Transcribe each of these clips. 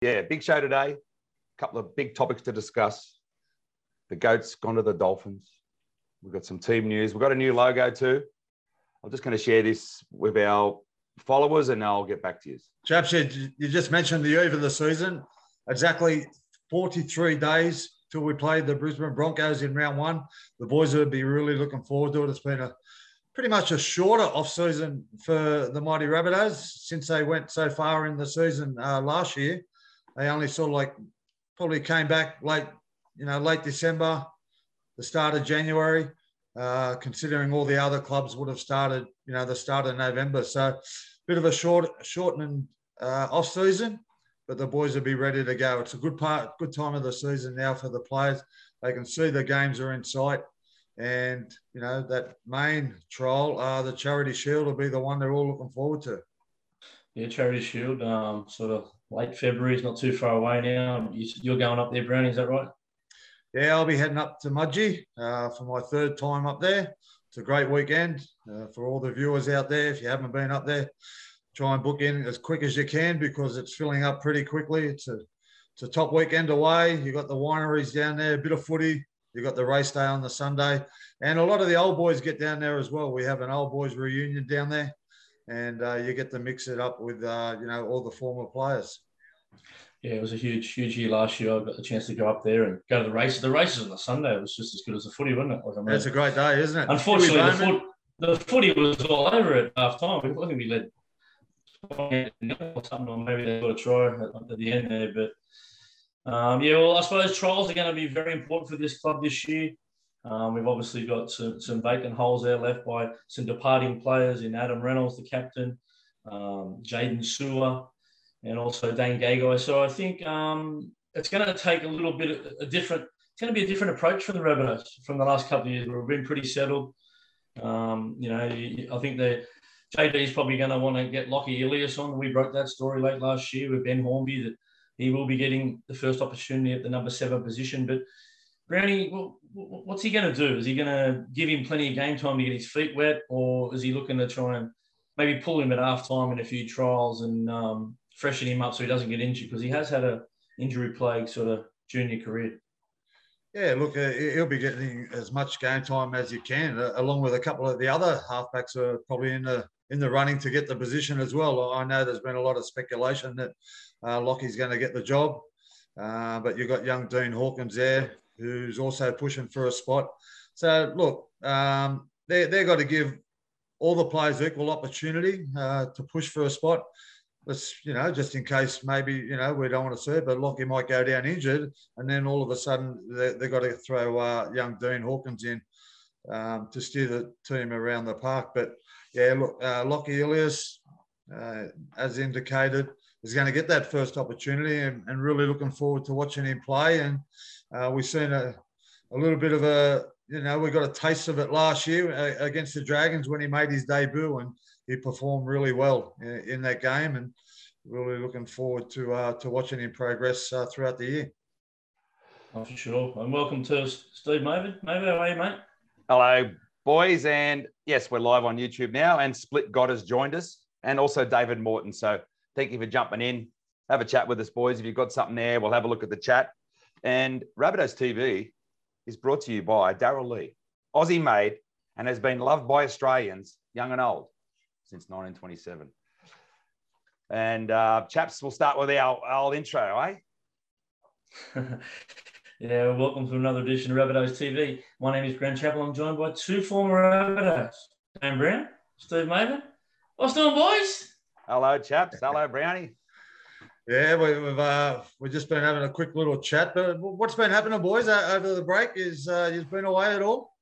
Yeah, big show today. A couple of big topics to discuss. The goats gone to the Dolphins. We've got some team news. We've got a new logo too. I'm just going to share this with our followers, and I'll get back to you. Chaps, you you just mentioned the eve of the season. Exactly 43 days till we play the Brisbane Broncos in round one. The boys will be really looking forward to it. It's been a pretty much a shorter off season for the mighty Rabbitohs since they went so far in the season uh, last year. They only sort of like probably came back late, you know, late December, the start of January. Uh, considering all the other clubs would have started, you know, the start of November. So, a bit of a short, shortening uh, off season, but the boys will be ready to go. It's a good part, good time of the season now for the players. They can see the games are in sight, and you know that main trial, uh, the Charity Shield, will be the one they're all looking forward to. Yeah, Charity Shield, um, sort of late February is not too far away now. You're going up there, Brownie, is that right? Yeah, I'll be heading up to Mudgee uh, for my third time up there. It's a great weekend uh, for all the viewers out there. If you haven't been up there, try and book in as quick as you can because it's filling up pretty quickly. It's a it's a top weekend away. You've got the wineries down there, a bit of footy. You've got the race day on the Sunday, and a lot of the old boys get down there as well. We have an old boys reunion down there, and uh, you get to mix it up with uh, you know all the former players yeah, it was a huge, huge year last year. I got the chance to go up there and go to the races. The races on the Sunday was just as good as the footy, wasn't it? Like, I mean, That's a great day, isn't it? Unfortunately, the, foot, the, footy was all over at half time. I think we led or something, or maybe they got a try at, the end there. But um, yeah, well, I suppose trials are going to be very important for this club this year. Um, we've obviously got some, some vacant holes there left by some departing players in Adam Reynolds, the captain, um, Jaydn Su'A, and also Dane Gagai. So I think um, it's going to take a little bit of a different. It's going to be a different approach from the Rabbitohs from the last couple of years. We've been pretty settled. Um, you know, I think the JD is probably going to want to get Lockie Ilias on. We broke that story late last year with Ben Hornby that he will be getting the first opportunity at the number seven position. But Brownie, well, what's he going to do? Is he going to give him plenty of game time to get his feet wet, or is he looking to try and maybe pull him at half time in a few trials and um, freshen him up so he doesn't get injured because he has had a injury plague sort of junior career. Yeah, look, uh, he'll be getting as much game time as you can, uh, along with a couple of the other halfbacks are probably in the in the running to get the position as well. I know there's been a lot of speculation that uh, Lockie's going to get the job, uh, but you've got young Dean Hawkins there who's also pushing for a spot. So look, um, they they've got to give all the players equal opportunity uh, to push for a spot let's you know just in case maybe you know we don't want to see it, but Lockie might go down injured, and then all of a sudden they, have got to throw uh, young Dean Hawkins in um, to steer the team around the park. But yeah, look, uh, Lockie Ilias, uh, as indicated, is going to get that first opportunity, and, and really looking forward to watching him play. And uh, we've seen a, a little bit of a you know we got a taste of it last year uh, against the Dragons when he made his debut and he performed really well in, in that game, and really looking forward to uh, to watching him progress uh, throughout the year. Oh, for sure. And welcome to Steve Maven. Maven, how are you, mate? Hello, boys. And yes, we're live on YouTube now. And Split God has joined us, and also David Morton. So thank you for jumping in. Have a chat with us, boys. If you've got something there, we'll have a look at the chat. And Rabbitohs TV is brought to you by Darrell Lea, Aussie made, and has been loved by Australians, young and old since 1927. And uh, chaps, we'll start with our, our intro, eh? yeah, welcome to another edition of Rabbitohs TV. My name is Grant Chappell. I'm joined by two former Rabbitohs, Dan Brown, Steve Maven. What's doing, boys? Hello, chaps. Hello, Brownie. Yeah, we, have uh, we've just been having a quick little chat. But what's been happening, boys, uh, over the break? Is uh, you've been away at all?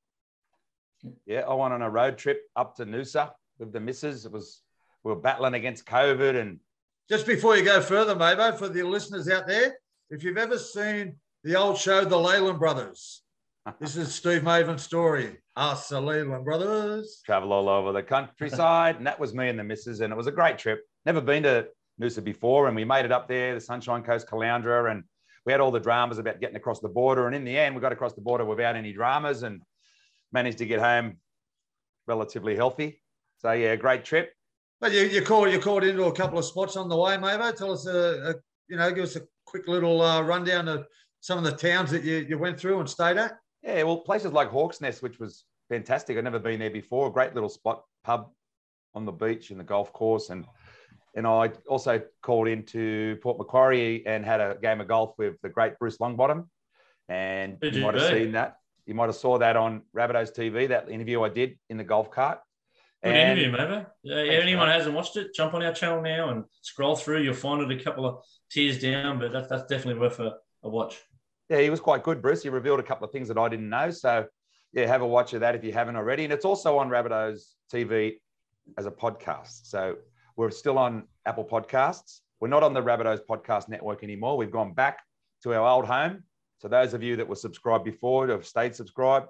Yeah, I went on a road trip up to Noosa with the missus. It was we were battling against COVID and just before you go further, Mabo, for the listeners out there, if you've ever seen the old show, The Leyland Brothers, this is Steve Maven's story. Us, the Leyland Brothers. Travel all over the countryside. and that was me and the missus. And it was a great trip. Never been to Noosa before. And we made it up there, the Sunshine Coast, Caloundra. And we had all the dramas about getting across the border. And in the end, we got across the border without any dramas and managed to get home relatively healthy. So yeah, great trip. But you, you called you called into a couple of spots on the way, Mabo. Tell us a, you know, give us a quick little uh, rundown of some of the towns that you, you went through and stayed at? Yeah, well, places like Hawks Nest, which was fantastic. I'd never been there before. A great little spot pub on the beach and the golf course, and and I also called into Port Macquarie and had a game of golf with the great Bruce Longbottom. And Did you you might have seen that. You might have saw that on Rabbitohs TV. That interview I did in the golf cart. Good And- interview, maybe. Yeah, Thanks, anyone mate. hasn't watched it, jump on our channel now and scroll through. You'll find it a couple of tears down, but that's, that's definitely worth a, a watch. Yeah, he was quite good, Bruce. He revealed a couple of things that I didn't know. So, yeah, have a watch of that if you haven't already. And it's also on Rabbitohs TV as a podcast. So we're still on Apple Podcasts. We're not on the Rabbitohs Podcast Network anymore. We've gone back to our old home. So those of you that were subscribed before, have stayed subscribed,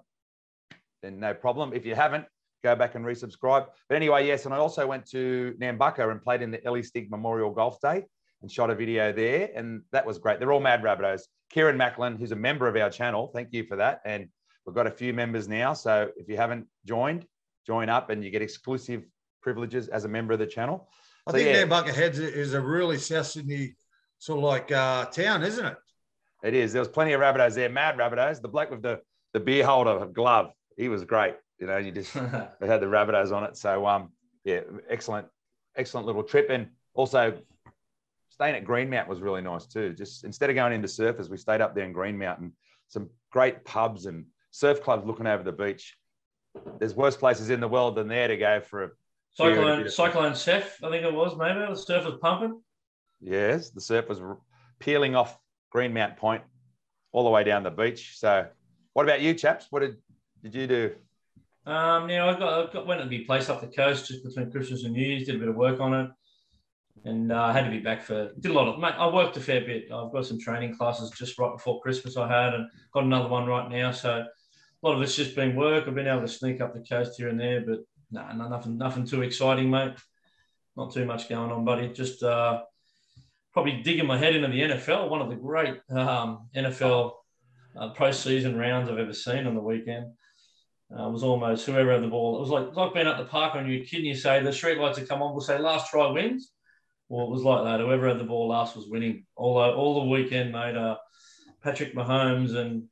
then no problem. If you haven't, go back and resubscribe. But anyway, yes, and I also went to Nambucca and played in the Ellie Stig Memorial Golf Day and shot a video there, and that was great. They're all mad Rabbitohs. Kieran Macklin, who's a member of our channel, thank you for that. And we've got a few members now, so if you haven't joined, join up, and you get exclusive privileges as a member of the channel. I So, think yeah. Nambucca Heads is a really South Sydney sort of like uh, town, isn't it? It is. There was plenty of Rabbitohs there, mad Rabbitohs. The bloke with the the beer holder glove, he was great. You know, you just it had the Rabbitohs on it. So um, yeah, excellent, excellent little trip. And also staying at Greenmount was really nice too. Just instead of going into surfers, we stayed up there in Greenmount and some great pubs and surf clubs looking over the beach. There's worse places in the world than there to go for a Cyclone, Cyclone Seth, I think it was, maybe. The surf was pumping. Yes, the surf was peeling off Greenmount Point all the way down the beach. So, what about you, chaps? What did did you do? Um, I got, I got went to be place up the coast just between Christmas and New Year's, did a bit of work on it, and uh, I had to be back for did a lot of. Mate, I worked a fair bit. I've got some training classes just right before Christmas I had, and got another one right now. So a lot of it's just been work. I've been able to sneak up the coast here and there, but no nothing, nothing too exciting, mate. Not too much going on, buddy. Just uh, probably digging my head into the NFL. One of the great um, NFL uh, postseason rounds I've ever seen on the weekend. Uh, it was almost whoever had the ball. It was like like being at the park when you're kid and you say the street lights have come on. We'll say last try wins. Well, it was like that. Whoever had the ball last was winning the, all the weekend, mate. Uh, Patrick Mahomes and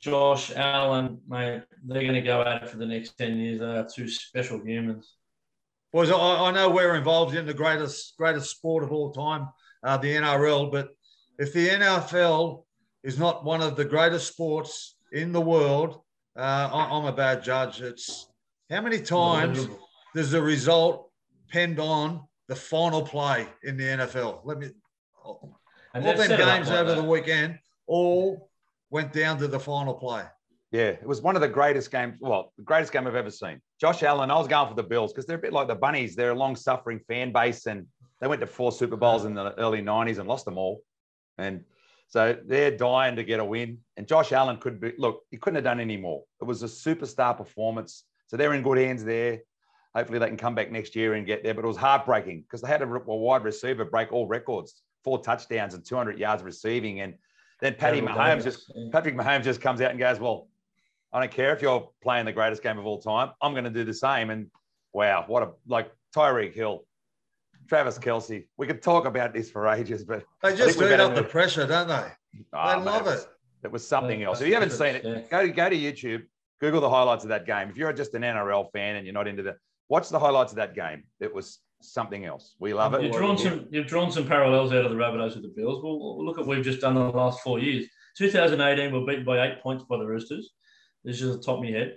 Josh Allen, mate, they're going to go at it for the next 10 years. They are two special humans. Boys, I, I know we're involved in the greatest greatest sport of all time, uh, the NRL. But if the NFL is not one of the greatest sports in the world, uh, I, I'm a bad judge. It's how many times does the result depend on the final play in the NFL? Let me. All And them they've set it up games like over that. the weekend all went down to the final play. Yeah, it was one of the greatest games. Well, the greatest game I've ever seen. Josh Allen. I was going for the Bills because they're a bit like the Bunnies. They're a long-suffering fan base, and they went to four Super Bowls in the early '90s and lost them all. And so they're dying to get a win. And Josh Allen could be. Look, he couldn't have done any more. It was a superstar performance. So they're in good hands there. Hopefully they can come back next year and get there. But it was heartbreaking because they had a, a wide receiver break all records, four touchdowns and 200 yards receiving, and then Patty Mahomes just. Patrick Mahomes just comes out and goes, Well, I don't care if you're playing the greatest game of all time. I'm going to do the same. And wow, what a like Tyreek Hill, Travis Kelce. We could talk about this for ages, but They just we eat up the move. pressure, don't they? ah, they mate, love was- it. It was something Yeah, else. If you haven't seen it, different, go to go to YouTube, Google the highlights of that game. If you're just an NRL fan and you're not into the, watch the highlights of that game. It was something else. We love it. You've drawn some you've drawn some parallels out of the Rabbitohs with the Bills. Well, well, look at what we've just done in the last four years. 2018, we were beaten by eight points by the Roosters. This is the top of my head.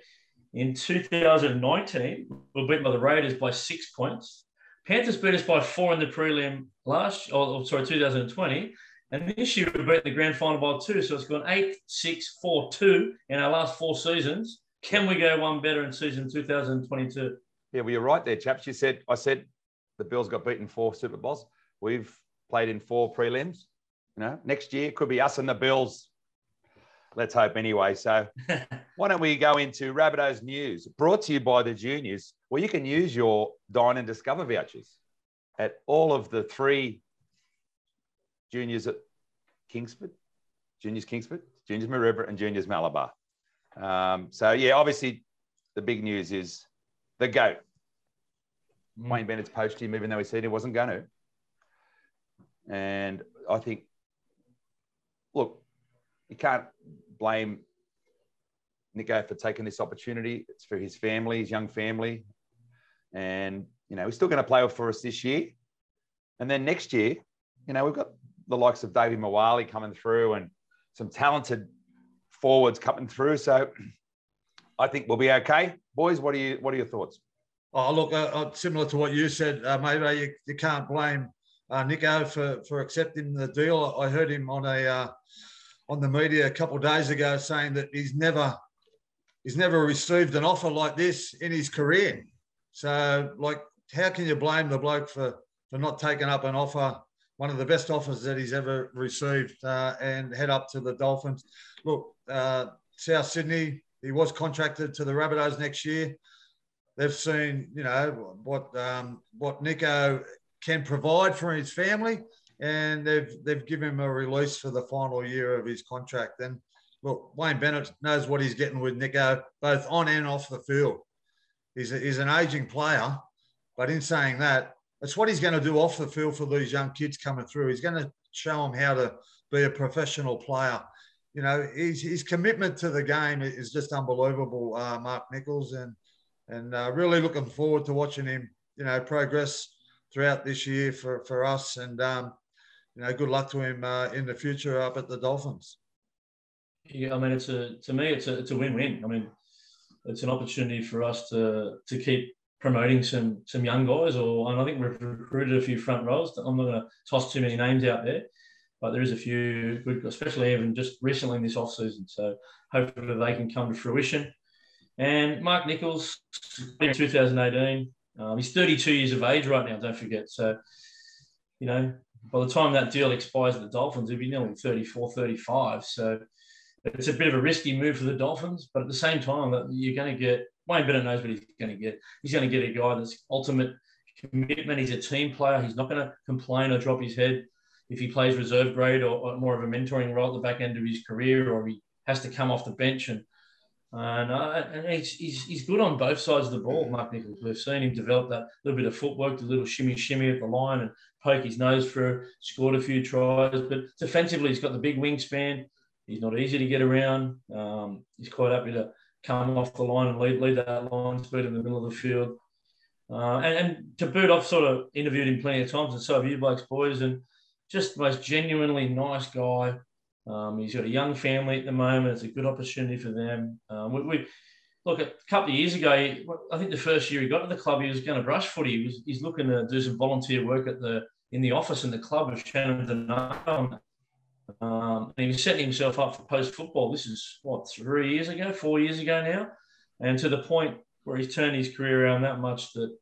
In 2019, we were beaten by the Raiders by six points. Panthers beat us by four in the prelim last, or, or sorry, 2020. And this year we beat the grand final by two. So it's gone eight, six, four, two in our last four seasons. Can we go one better in season 2022? Yeah, well, you're right there, chaps. You said I said the Bills got beaten four Super Bowls. We've played in four prelims. You know, next year could be us and the Bills. Let's hope anyway. So why don't we go into Rabbitohs news? Brought to you by the juniors, where you can use your Dine and Discover vouchers at all of the three juniors at Kingsford, juniors Kingsford, juniors Maroubra, and juniors Malabar. Um, so yeah, obviously the big news is the goat. Wayne Bennett's poached him, even though he said he wasn't going to. And I think, look, you can't blame Nico for taking this opportunity. It's for his family, his young family. And, you know, he's still going to play for us this year. And then next year, you know, we've got the likes of David Mawali coming through and some talented forwards coming through. So I think we'll be okay. Boys, what are you what are your thoughts? Oh, look, uh, uh similar to what you said, uh, maybe you, you can't blame uh, Nico for, for accepting the deal. I heard him on a uh, on the media a couple of days ago saying that he's never he's never received an offer like this in his career. So, like, how can you blame the bloke for for not taking up an offer, one of the best offers that he's ever received, uh, and head up to the Dolphins? Look, uh, South Sydney, he was contracted to the Rabbitohs next year. They've seen, you know, what um, what Nico can provide for his family, and they've they've given him a release for the final year of his contract. And look, Wayne Bennett knows what he's getting with Nico, both on and off the field. He's, a, he's an aging player, but in saying that, it's what he's going to do off the field for these young kids coming through. He's going to show them how to be a professional player. You know, his, his commitment to the game is just unbelievable, uh, Mark Nicholls, and and uh, really looking forward to watching him, you know, progress throughout this year for, for us. And, um, you know, good luck to him uh, in the future up at the Dolphins. Yeah, I mean, it's a to me, it's a it's a win-win. I mean, it's an opportunity for us to to keep promoting some some young guys, or and I think we've recruited a few front rows. I'm not going to toss too many names out there, but there is a few good, especially even just recently in this off season. So hopefully they can come to fruition. And Mark Nicholls, 2018, um, he's 32 years of age right now. Don't forget. So you know, by the time that deal expires at the Dolphins, he'll be nearly 34, 35. So it's a bit of a risky move for the Dolphins, but at the same time, you're going to get Wayne Bennett knows what he's going to get. He's going to get a guy that's ultimate commitment. He's a team player. He's not going to complain or drop his head if he plays reserve grade or, or, more of a mentoring role at the back end of his career, or he has to come off the bench and and, uh, and he's, he's, he's good on both sides of the ball, Mark Nicholls. We've seen him develop that little bit of footwork, the little shimmy shimmy at the line and poke his nose through, scored a few tries. But defensively, he's got the big wingspan. He's not easy to get around. Um, he's quite happy to come off the line and lead, lead that line speed in the middle of the field. Uh, and, and, to boot, I've sort of interviewed him plenty of times, and so have you, Blokes boys, and just the most genuinely nice guy. Um, he's got a young family at the moment. It's a good opportunity for them. Um, we, we, look a couple of years ago. I think the first year he got to the club, he was going to brush footy. He was, he's looking to do some volunteer work at the in the office in the club of Shannon Donato um, and he was setting himself up for post football. This is what three years ago, four years ago now, and to the point where he's turned his career around that much that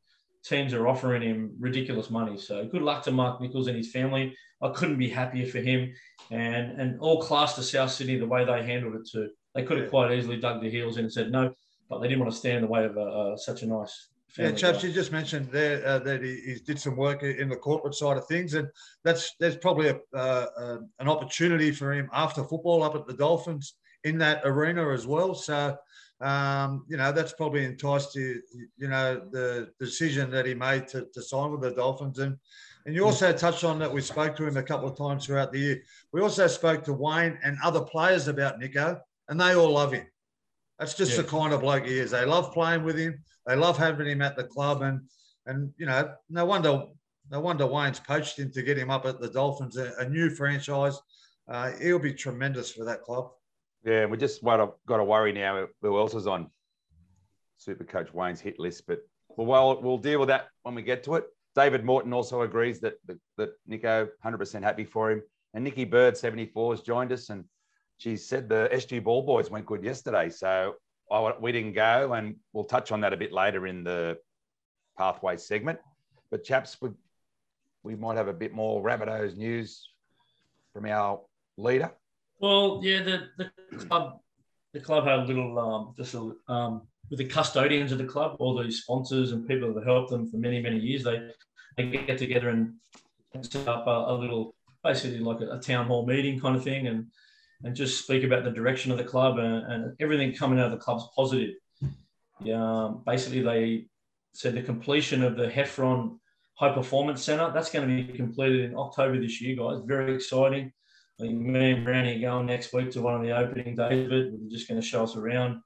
teams are offering him ridiculous money. So good luck to Mark Nicholls and his family. I couldn't be happier for him, and and all class to South Sydney the way they handled it too. They could have quite easily dug their heels in and said no, but they didn't want to stand in the way of uh, such a nice yeah, Chaps, you just mentioned there uh, that he, he, did some work in the corporate side of things, and that's there's probably a, uh, uh, an opportunity for him after football up at the Dolphins in that arena as well. So, um, you know, that's probably enticed you, you know, the decision that he made to, to sign with the Dolphins. And and you also touched on that we spoke to him a couple of times throughout the year. We also spoke to Wayne and other players about Nico, and they all love him. That's just yeah. the kind of bloke he is. They love playing with him. They love having him at the club, and and you know, no wonder no wonder Wayne's poached him to get him up at the Dolphins, a, a new franchise. Uh, he'll be tremendous for that club. Yeah, we just got to worry now who else is on Super Coach Wayne's hit list, but we'll, we'll deal with that when we get to it. David Morton also agrees that that Nico 100% happy for him, and Nikki Bird 74 has joined us, and she said the SG Ball Boys went good yesterday. So I, we didn't go, and we'll touch on that a bit later in the pathway segment. But chaps, we, we might have a bit more Rabbitohs news from our leader. Well, yeah, the, the club the club had a little um, just a, um, with the custodians of the club, all these sponsors and people that helped them for many many years. They they get together and set up a, a little basically like a, a town hall meeting kind of thing, and and just speak about the direction of the club and, and everything coming out of the club's positive. Yeah, um, basically they said the completion of the Heffron high performance center. That's going to be completed in October this year, guys. Very exciting. Me and Brownie are going next week to one of the opening days of it. We're just going to show us around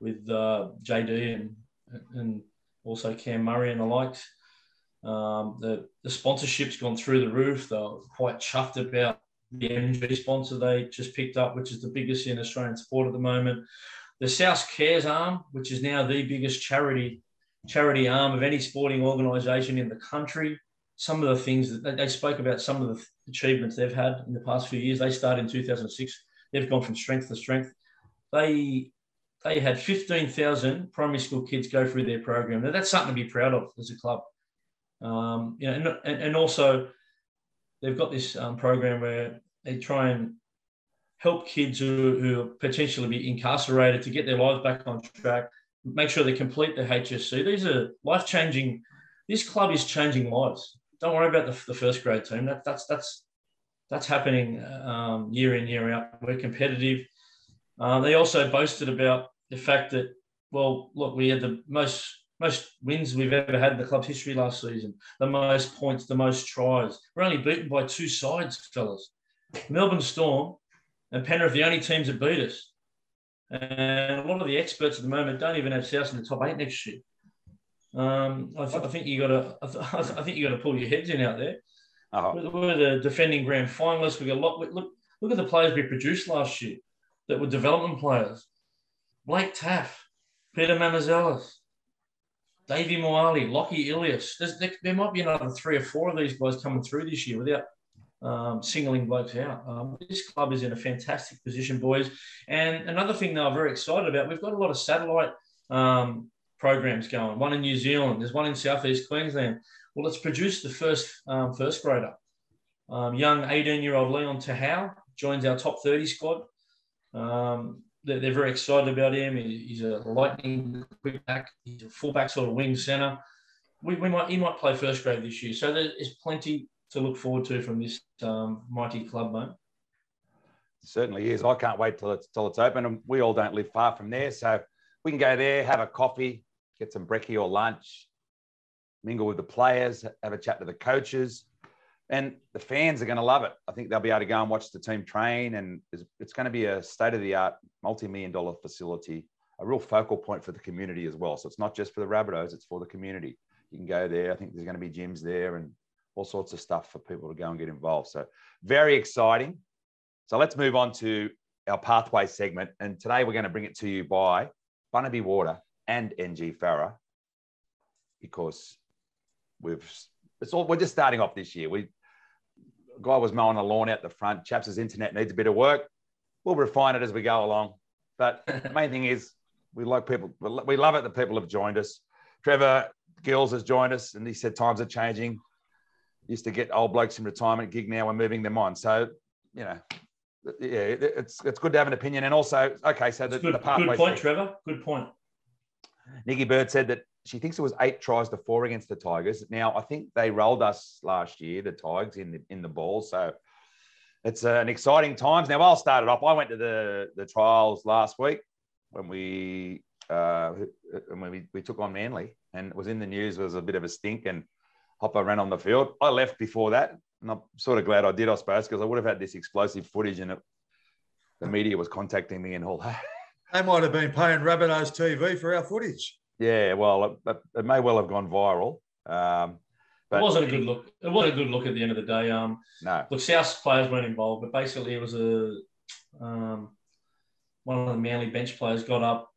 with uh, JD and and also Cam Murray and the likes. Um, the, the sponsorship's gone through the roof. They're quite chuffed about the MG sponsor they just picked up, which is the biggest in Australian sport at the moment. The South Cares arm, which is now the biggest charity charity arm of any sporting organisation in the country. Some of the things that they spoke about, some of the achievements they've had in the past few years. They started in 2006. They've gone from strength to strength. They they had 15,000 primary school kids go through their program. Now that's something to be proud of as a club. Um, you know, and, and also they've got this um, program where they try and help kids who, who potentially be incarcerated to get their lives back on track, make sure they complete their HSC. These are life changing. This club is changing lives. Don't worry about the, the first grade team. That, that's that's that's happening um, year in year out. We're competitive. Uh, they also boasted about the fact that well, look, we had the most most wins we've ever had in the club's history last season, the most points, the most tries. We're only beaten by two sides, fellas. Melbourne Storm and Penrith, the only teams that beat us. And a lot of the experts at the moment don't even have South in the top eight next year. Um, I, th- I, think you got to. I, th- I, think you got to pull your heads in out there. Uh-huh. We're, we're, the defending grand finalists. We got a lot. Look, look at the players we produced last year that were development players. Blake Taaffe, Peter Mamouzelos, Davvy Moale, Lockie Ilias. There, there, might be another three or four of these guys coming through this year without um, singling blokes out. Um, this club is in a fantastic position, boys. And another thing that I'm very excited about, we've got a lot of satellite um, programs going. One in New Zealand, there's one in Southeast Queensland. Well, let's produce the first um, first grader. Um, young 18 year old Leon Tahau joins our top 30 squad. Um, they're, they're, very excited about him. He's a lightning quick back. He's a fullback sort of wing centre. We, we might he might play first grade this year. So there's plenty to look forward to from this um, mighty club, mate. certainly is. I can't wait till it's till it's open, and we all don't live far from there, so we can go there, have a coffee, get some brekkie or lunch, mingle with the players, have a chat to the coaches, and the fans are going to love it. I think they'll be able to go and watch the team train, and it's going to be a state of the art, multi million dollar facility, a real focal point for the community as well. So it's not just for the Rabbitohs; it's for the community. You can go there. I think there's going to be gyms there and all sorts of stuff for people to go and get involved. So very exciting. So let's move on to our pathway segment. And today we're going to bring it to you by Barnaby Water and NG Farah because we've it's all we're just starting off this year. We guy was mowing the lawn out the front. Chaps' internet needs a bit of work. We'll refine it as we go along. But the main thing is we like people. We love it that people have joined us. Trevor Gills has joined us, and he said times are changing used to get old blokes in retirement gig now we're moving them on so you know yeah it's it's good to have an opinion and also okay so the, good, the good point trevor good point nikki bird said that she thinks it was eight tries to four against the tigers now i think they rolled us last year the tigers in the in the ball so it's an exciting times now i'll start it off i went to the the trials last week when we uh when we, we took on manly and it was in the news was a bit of a stink and Hopper ran on the field. I left before that, and I'm sort of glad I did, I suppose, because I would have had this explosive footage, and it, the media was contacting me and all that. They might have been paying Rabbitohs TV for our footage. Yeah, well, it, it may well have gone viral. Um, but it wasn't a good look. It wasn't a good look at the end of the day. Um, no. Look, South players weren't involved, but basically it was a um, one of the Manly bench players got up,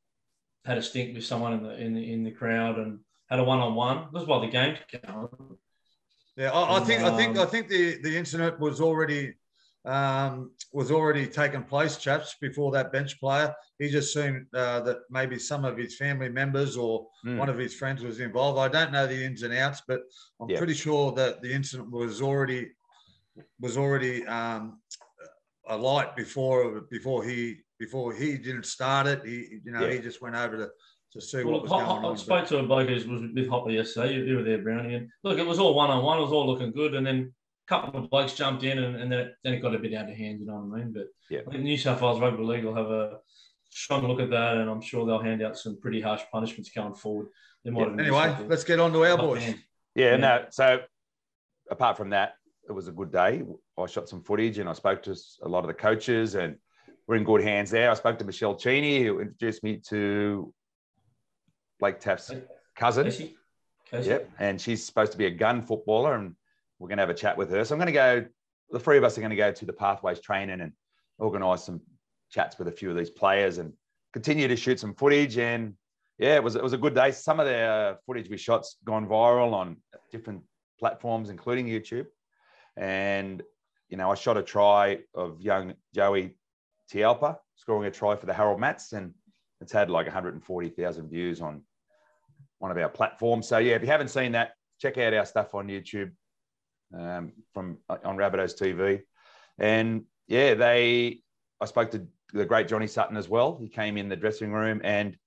had a stink with someone in the in the, in the crowd, and had a one on one. This was while the game going. Yeah, I, I think um, I think I think the the incident was already um, was already taken place, chaps, before that bench player. He just seemed uh, that maybe some of his family members or mm. one of his friends was involved. I don't know the ins and outs, but I'm pretty sure that the incident was already was already um, a light before before he before he didn't start it. He you know yeah. he just went over to to see well, what was going I, on. I spoke to a bloke who was with Hopper yesterday. You, you were there, Brownie. And look, it was all one on one. It was all looking good. And then a couple of blokes jumped in, and, and then, it, then it got a bit out of hand. You know what I mean? But yeah, I think New South Wales Rugby League will have a strong look at that, and I'm sure they'll hand out some pretty harsh punishments going forward. Yeah. Anyway, let's get on to our boys. Yeah, no. So apart from that, it was a good day. I shot some footage and I spoke to a lot of the coaches and we're in good hands there. I spoke to Michelle Cheney, who introduced me to Blake Taaffe's cousin. Casey? Casey? Yep. And she's supposed to be a gun footballer and we're going to have a chat with her. So I'm going to go, the three of us are going to go to the Pathways training and organise some chats with a few of these players and continue to shoot some footage. And yeah, it was, it was a good day. Some of the uh, footage we shot's gone viral on different platforms, including YouTube. And, you know, I shot a try of young Joey Tialpa scoring a try for the Harold Matts and it's had like 140,000 views on one of our platforms. So yeah, if you haven't seen that, check out our stuff on YouTube um, from on Rabbitohs TV. And yeah, they I spoke to the great Johnny Sutton as well. He came in the dressing room and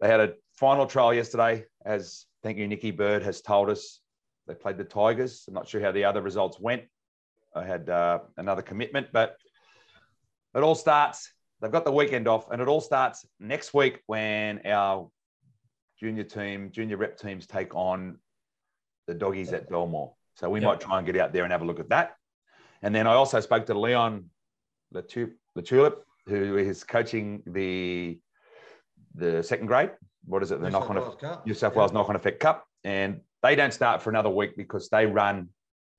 they had a final trial yesterday, as thank you, Nicky Bird has told us. They played the Tigers. I'm not sure how the other results went. I had uh, another commitment, but it all starts. They've got the weekend off, and it all starts next week when our junior team, junior rep teams take on the doggies at Belmore. So we Yep. might try and get out there and have a look at that. And then I also spoke to Leon Latu- Latulip, who is coaching the the second grade. What is it? The New knock South on Wales Cup. New South Yeah. Wales Knock on Effect Cup, and they don't start for another week because they run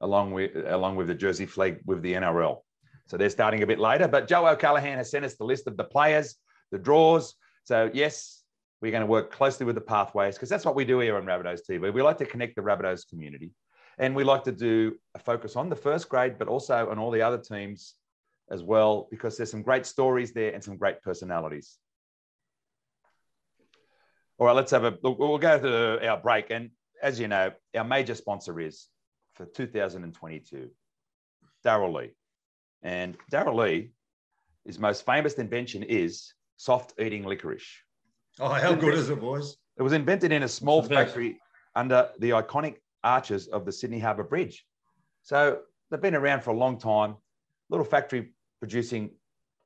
along with along with the Jersey Flegg with the NRL. So they're starting a bit later. But Joe O'Callaghan has sent us the list of the players, the draws. So yes, we're going to work closely with the pathways because that's what we do here on Rabbitohs TV. We like to connect the Rabbitohs community, and we like to do a focus on the first grade, but also on all the other teams as well because there's some great stories there and some great personalities. All right, let's have a look. We'll go to our break. And as you know, our major sponsor is for 2022, Darrell Lea. And Darrell Lea, his most famous invention is soft eating licorice. Oh, how good is it, boys? It was invented in a small It's the best. factory under the iconic arches of the Sydney Harbour Bridge. So they've been around for a long time. Little factory producing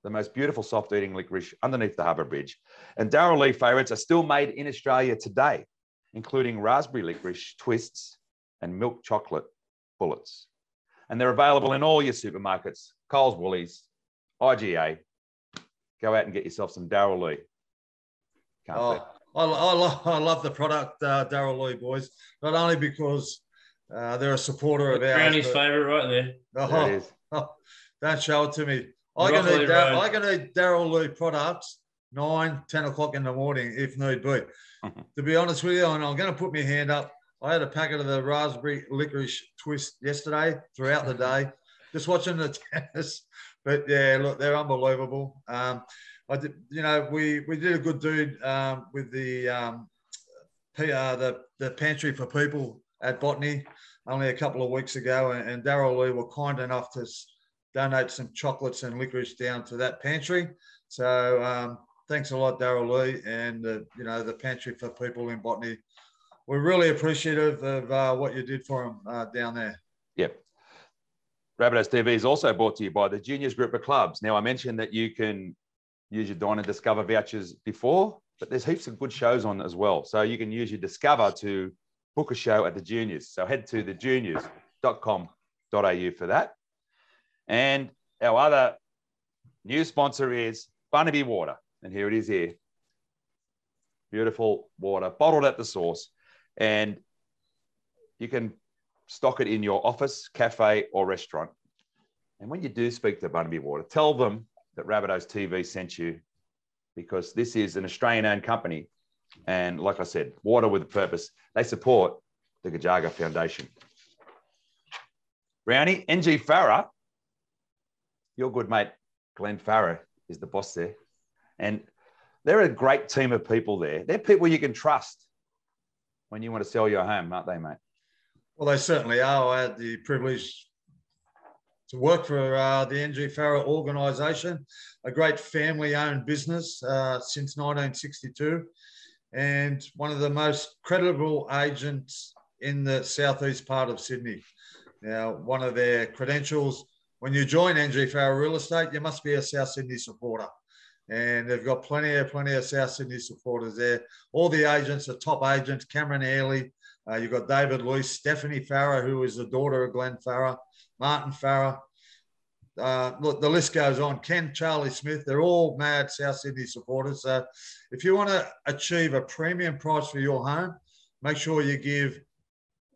the most beautiful soft eating licorice underneath the Harbour Bridge. And Darrell Lea favourites are still made in Australia today, including raspberry licorice twists and milk chocolate bullets. And they're available in all your supermarkets, Coles, Woolies, IGA. Go out and get yourself some Darrell Lea. Can't. Oh, I, I, love, I love the product, uh, Darrell Lea, boys. Not only because uh, they're a supporter of ours. Brownie's favourite right there. Oh, There it is. oh, don't show it to me. I can Broccoli eat, Dar- I can eat Darrell Lea products nine, 10 o'clock in the morning if need be. To be honest with you, and I'm going to put my hand up. I had a packet of the raspberry licorice twist yesterday throughout the day, just watching the tennis. But yeah, look, they're unbelievable. Um, I did, you know, we we did a good deed um, with the um, P- uh, the the pantry for people at Botany only a couple of weeks ago, and, and Darrell Lea were kind enough to donate some chocolates and licorice down to that pantry. So um, thanks a lot, Darrell Lea, and you know the pantry for people in Botany. We're really appreciative of uh, what you did for them uh, down there. Yep. Rabbitohs TV is also brought to you by the Juniors Group of Clubs. Now, I mentioned that you can use your Dine and Discover vouchers before, but there's heaps of good shows on as well. So you can use your Discover to book a show at the Juniors. So head to the thejuniors.com.au for that. And our other new sponsor is Barnaby Water. And here it is here. Beautiful water, bottled at the source. And you can stock it in your office, cafe, or restaurant. And when you do speak to Barnaby Water, tell them that Rabbitohs TV sent you because this is an Australian owned company. And like I said, water with a purpose. They support the Gajaga Foundation. Brownie, NG Farah, your good mate, Glenn Farah, is the boss there. And they're a great team of people there. They're people you can trust when you want to sell your home, aren't they, mate? Well, they certainly are. I had the privilege to work for uh, the NG Farah organisation, a great family-owned business uh, since 1962, and one of the most credible agents in the southeast part of Sydney. Now, one of their credentials when you join NG Farah Real Estate, you must be a South Sydney supporter. And they've got plenty of plenty of South Sydney supporters there. All the agents are top agents. Cameron Airley, Uh, you've got David Luiz, Stephanie Farah, who is the daughter of Glenn Farah, Martin Farah. Uh, look, the list goes on. Ken, Charlie Smith, they're all mad South Sydney supporters. So if you want to achieve a premium price for your home, make sure you give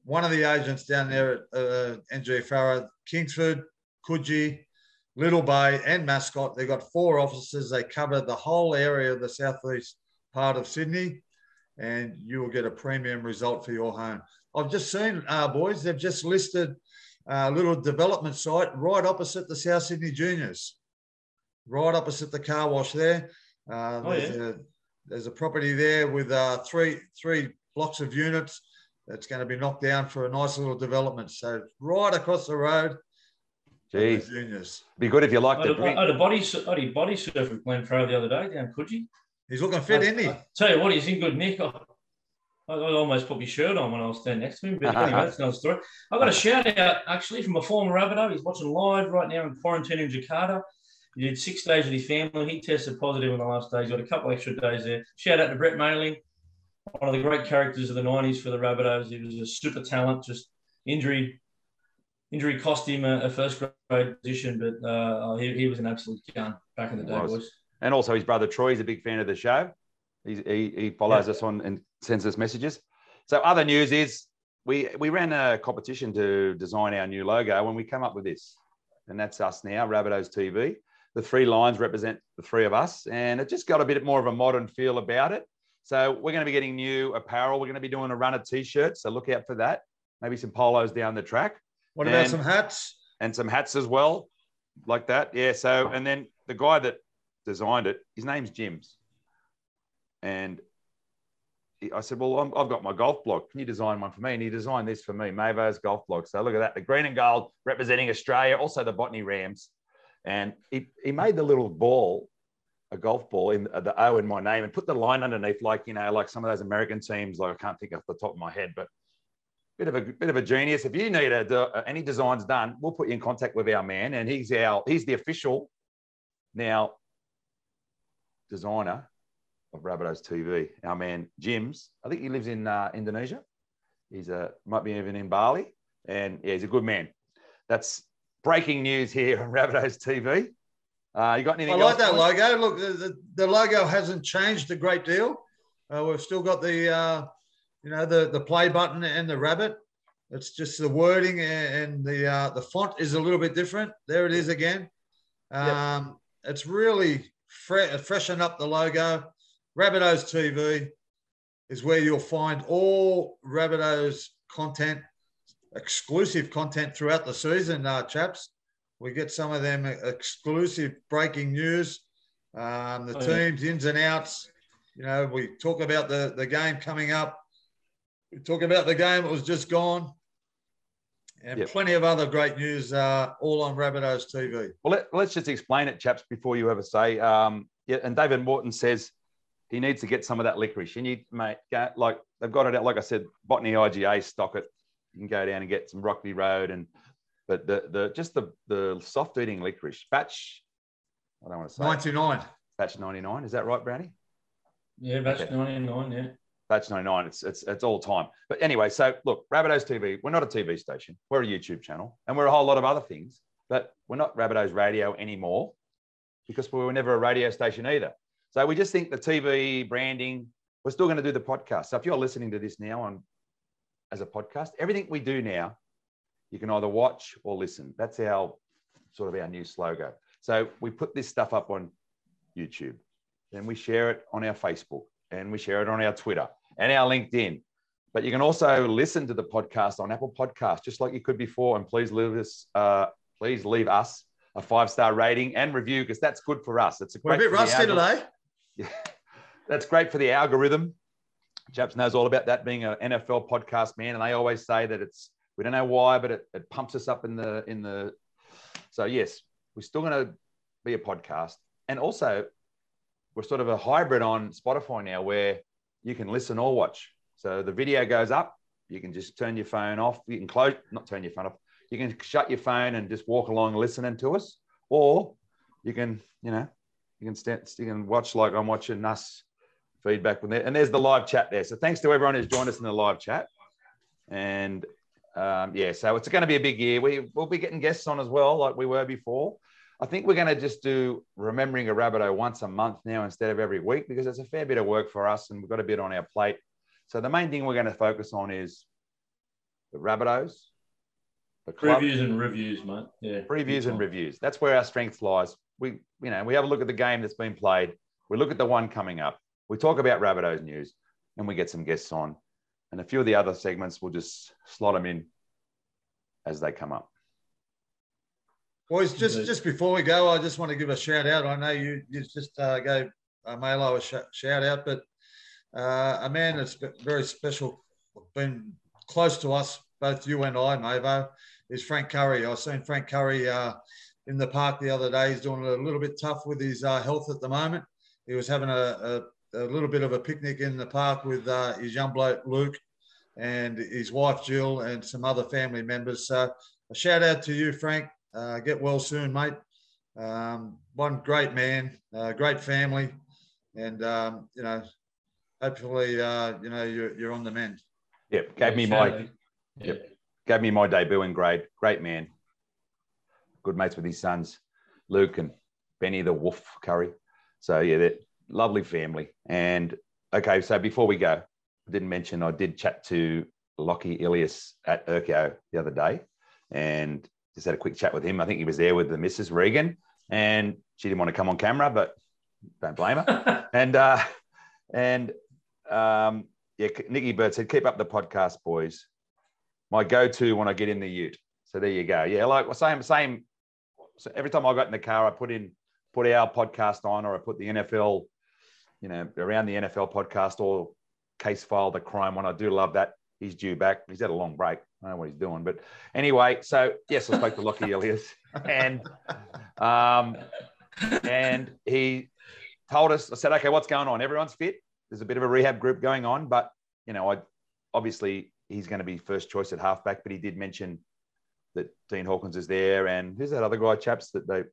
one of the agents down there at uh, NG Farah, Kingsford, Coogee, Little Bay, and Mascot. They've got four offices. They cover the whole area of the southeast part of Sydney, and you will get a premium result for your home. I've just seen, uh, boys, they've just listed a little development site right opposite the South Sydney Juniors, right opposite the car wash there. Uh, oh, there's, yeah. a, there's a property there with uh, three three blocks of units that's going to be knocked down for a nice little development. So right across the road. Jeez. Juniors. Be good if you like to drink. I had a body, I had a body surf with Glenn Farah the other day down Coogee. He's looking fit, I, isn't he? I tell you what, he's in good nick. I, I, almost put my shirt on when I was standing next to him. But anyway, that's another story. I got a shout out actually from a former Rabbitoh. He's watching live right now in quarantine in Jakarta. He did six days with his family. He tested positive in the last day. He's got a couple extra days there. Shout out to Brett Mailing one of the great characters of the 90s for the Rabbitohs. He was a super talent, just injury injury cost him a, a first grade position, but uh, he, he was an absolute gun back in the day, boys. And also his brother Troy is a big fan of the show. He's, he, he follows yeah. us on and sends us messages. So other news is we we ran a competition to design our new logo when we came up with this. And that's us now, Rabbitohs TV. The three lines represent the three of us, and it just got a bit more of a modern feel about it. So we're going to be getting new apparel. We're going to be doing a run of t-shirts. So look out for that. Maybe some polos down the track. What and, about some hats? And some hats as well, like that. Yeah. So and then the guy that designed it, his name's Jims, and I said, "Well, i have got my golf blog. Can you design one for me?" And he designed this for me, Mavo's golf blog. So look at that, the green and gold representing Australia, also the Botany Rams, and he, he made the little ball a golf ball in uh, the O in my name and put the line underneath, like you know, like some of those American teams. Like I can't think off the top of my head, but bit of a bit of a genius. If you need a, uh, any designs done, we'll put you in contact with our man, and he's our he's the official now designer of Rabbitohs TV. Our man Jims, I think he lives in uh, Indonesia. He's a might be even in Bali, and yeah, he's a good man. That's breaking news here on Rabbitohs TV. Uh, you got anything? I like that logo. Look, the, the, logo hasn't changed a great deal. Uh, we've still got the, uh, you know, the the play button and the rabbit. It's just the wording and the uh, the font is a little bit different. There it is again. Um, yep. It's really fre- freshen up the logo. Rabbitohs TV is where you'll find all Rabbitohs content, exclusive content throughout the season, uh, chaps. We get some of them exclusive breaking news, um, the oh, teams yeah. ins and outs. You know, we talk about the, the game coming up. We talk about the game that was just gone. And yep. plenty of other great news, uh, all on Rabbitohs TV. Well, let, us just explain it, chaps, before you ever say. Um, yeah, and David Morton says he needs to get some of that licorice. You need, mate, like they've got it out. Like I said, Botany IGA stock it. You can go down and get some Rockley Road and but the the just the the soft eating licorice batch. I don't want to say ninety nine. Batch ninety nine. Is that right, Brownie? Yeah, batch okay. ninety nine. Yeah. Ninety nine. It's it's it's all time. But anyway, so look, Rabbitohs TV. We're not a TV station. We're a YouTube channel, and we're a whole lot of other things. But we're not Rabbitohs Radio anymore because we were never a radio station either. So we just think the TV branding. We're still going to do the podcast. So if you're listening to this now on as a podcast, everything we do now you can either watch or listen. That's our sort of our new slogan. So we put this stuff up on YouTube, then we share it on our Facebook, and we share it on our Twitter and our LinkedIn. But you can also listen to the podcast on Apple Podcast, just like you could before. And please leave us, uh, please leave us a five star rating and review because that's good for us. It's a great. We're a bit rusty today. Yeah, that's great for the algorithm. Chaps knows all about that being an NFL podcast man, and they always say that it's we don't know why, but it, it pumps us up in the in the. So yes, we're still going to be a podcast, and also we're sort of a hybrid on Spotify now, where you can listen or watch. So the video goes up, you can just turn your phone off. You can close, not turn your phone off. You can shut your phone and just walk along listening to us, or you can, you know, you can stand, you can watch like I'm watching us feedback with there. And there's the live chat there. So thanks to everyone who's joined us in the live chat. And um, yeah, so it's going to be a big year. We will be getting guests on as well, like we were before. I think we're going to just do remembering a Rabbitoh once a month now instead of every week because it's a fair bit of work for us and we've got a bit on our plate. So the main thing we're going to focus on is the Rabbitohs, the club, previews and reviews, mate. Yeah, previews and reviews. That's where our strength lies. We, you know, we have a look at the game that's been played. We look at the one coming up. We talk about Rabbitohs news, and we get some guests on, and a few of the other segments we'll just slot them in as they come up. Boys, just just before we go, I just want to give a shout out. I know you you just uh, gave uh, Malo a sh- shout out, but uh, a man that's very special, been close to us, both you and I, Mavo, is Frank Curry. I seen Frank Curry uh, in the park the other day. He's doing a little bit tough with his uh, health at the moment. He was having a, a, a, little bit of a picnic in the park with uh, his young bloke Luke and his wife Jill and some other family members. So a shout out to you, Frank. Uh, get well soon, mate. Um, one great man, uh, great family, and um, you know, hopefully, uh, you know, you're, you're on the mend. Yep, gave me my yep, gave me my debut in grade. Great man, good mates with his sons, Luke and Benny the Wolf Curry. So yeah, they're lovely family. And okay, so before we go, I didn't mention I did chat to Lockie Ilias at Urco the other day, and just had a quick chat with him. I think he was there with the Mrs. Regan, and she didn't want to come on camera, but don't blame her. and uh, and um, yeah, Nicky Bird said, "Keep up the podcast, boys. My go-to when I get in the Ute." So there you go. Yeah, like same same. So every time I got in the car, I put in put our podcast on, or I put the NFL, you know, around the NFL podcast or case file the crime one. I do love that. He's due back. He's had a long break. I don't know what he's doing, but anyway. So yes, I spoke to Lockie Ilias, and um, and he told us. I said, okay, what's going on? Everyone's fit. There's a bit of a rehab group going on, but you know, I obviously he's going to be first choice at halfback. But he did mention that Dean Hawkins is there, and who's that other guy, chaps that they.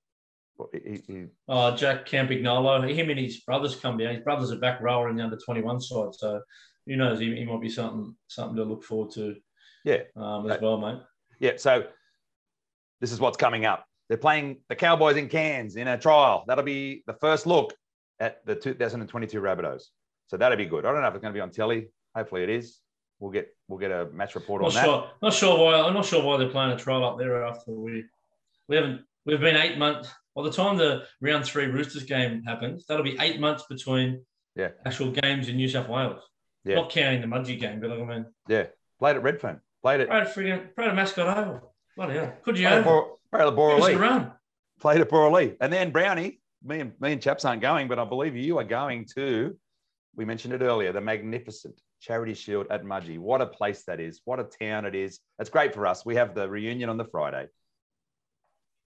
He, he... Oh, Jack Campagnolo. Him and his brothers come down. His brothers are back rower in the under 21 side. So who knows? He, he might be something something to look forward to. Yeah, um, as well, mate. Yeah. So this is what's coming up. They're playing the Cowboys in Cairns in a trial. That'll be the first look at the 2022 Rabbitohs. So that'll be good. I don't know if it's going to be on telly. Hopefully it is. We'll get we'll get a match report not on sure, that. Not sure why. I'm not sure why they're playing a trial up there after we we haven't we've been eight months. By the time the round three Roosters game happens, that'll be eight months between yeah actual games in New South Wales. Yeah. Not counting the Mudgee game, but I mean. Yeah. Played at Redfern. Played it. Played at friggin' played at Mascot Oval. Bloody hell. Could you played over? Played at Borrollee. run. Played at Borrollee. And then Brownie, me and me and Chaps aren't going, but I believe you are going to, we mentioned it earlier, the magnificent Charity Shield at Mudgee. What a place that is. What a town it is. It's great for us. We have the reunion on the Friday.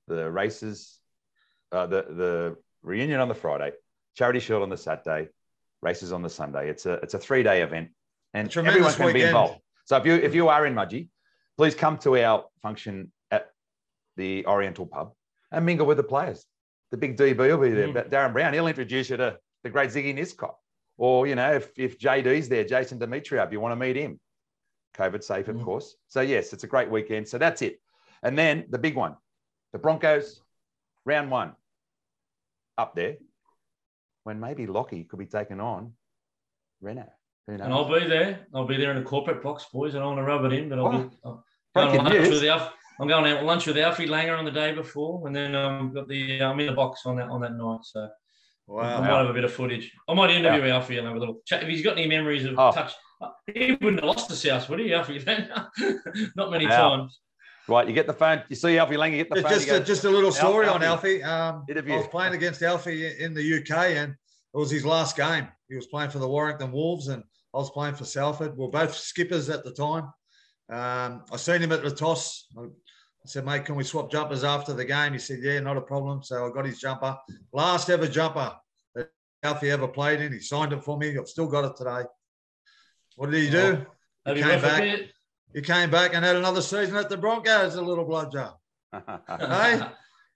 The races, uh, the, the reunion on the Friday, Charity Shield on the Saturday, races on the Sunday. It's a it's a three day event, and everyone can weekend. be involved. So if you if you are in Mudgee, please come to our function at the Oriental Pub and mingle with the players. The big DB will be there, mm. Darren Brown. He'll introduce you to the great Ziggy Niszczot. Or, you know, if, if JD's there, Jason Demetriou, if you want to meet him, COVID safe, of mm. course. So, yes, it's a great weekend. So that's it. And then the big one, the Broncos, round one, up there when maybe Lockie could be taken on Reno. And I'll be there. I'll be there in a corporate box, boys. I don't want to rub it in, but I'll be. I'll, going lunch with Alf, I'm going out lunch with Alfie Langer on the day before, and then um, got the I'm in the box on that on that night. So wow. I might have a bit of footage. I might interview yeah. Alfie and have a little chat. If he's got any memories of oh. touch, he wouldn't have lost the South, would he, Alfie? Not many times. Right, you get the phone. You see Alfie Langer get the phone. Just, a, just a little story Alfie. on Alfie. Um, I was playing against Alfie in the UK, and it was his last game. He was playing for the Warrington Wolves, and I was playing for Salford. We are both skippers at the time. Um, I seen him at the toss. I said, mate, can we swap jumpers after the game? He said, yeah, not a problem. So I got his jumper. Last ever jumper that Alfie ever played in. He signed it for me. I've still got it today. What did he do? Oh, he came back. He came back and had another season at the Broncos, a little bludger. hey?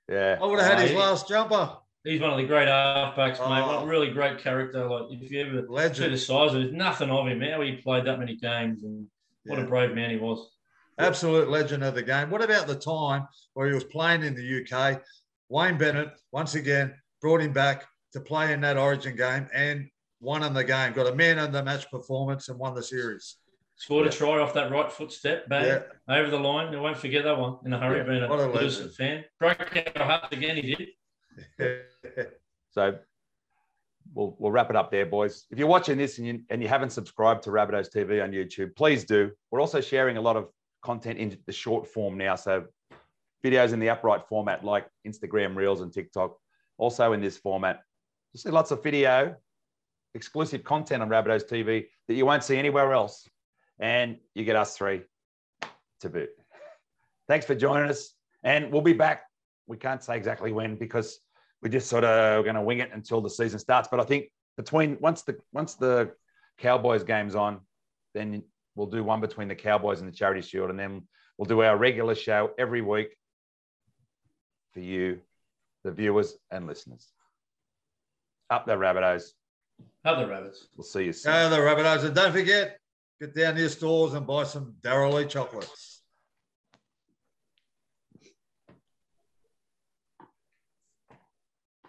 Yeah. I would have had his last jumper. He's one of the great halfbacks, oh. mate. What really great character. Like if you ever Legend. see the size of it, there's nothing of him. How he played that many games and What a brave man he was. Absolute legend of the game. What about the time where he was playing in the UK? Wayne Bennett, once again, brought him back to play in that Origin game and won in the game. Got a man of the match performance and won the series. Scored yeah. a try off that right foot step, bang, yeah. over the line. I won't forget that one in a hurry, yeah. being a, a fan. Broke our hearts again, he did. so we'll, we'll wrap it up there, boys. If you're watching this and you, and you haven't subscribed to Rabbitohs TV on YouTube, please do. We're also sharing a lot of content in the short form now. So videos in the upright format like Instagram Reels and TikTok, also in this format. You see lots of video, exclusive content on Rabbitohs TV that you won't see anywhere else and you get us three to boot. Thanks for joining us, and we'll be back. We can't say exactly when because we're just sort of going to wing it until the season starts. But I think between once the once the Cowboys game's on, then we'll do one between the Cowboys and the Charity Shield, and then we'll do our regular show every week for you, the viewers and listeners. Up the Rabbitohs. Up the Rabbits. We'll see you soon. Go the Rabbitohs. And don't forget, get down your stores and buy some Darrell chocolates.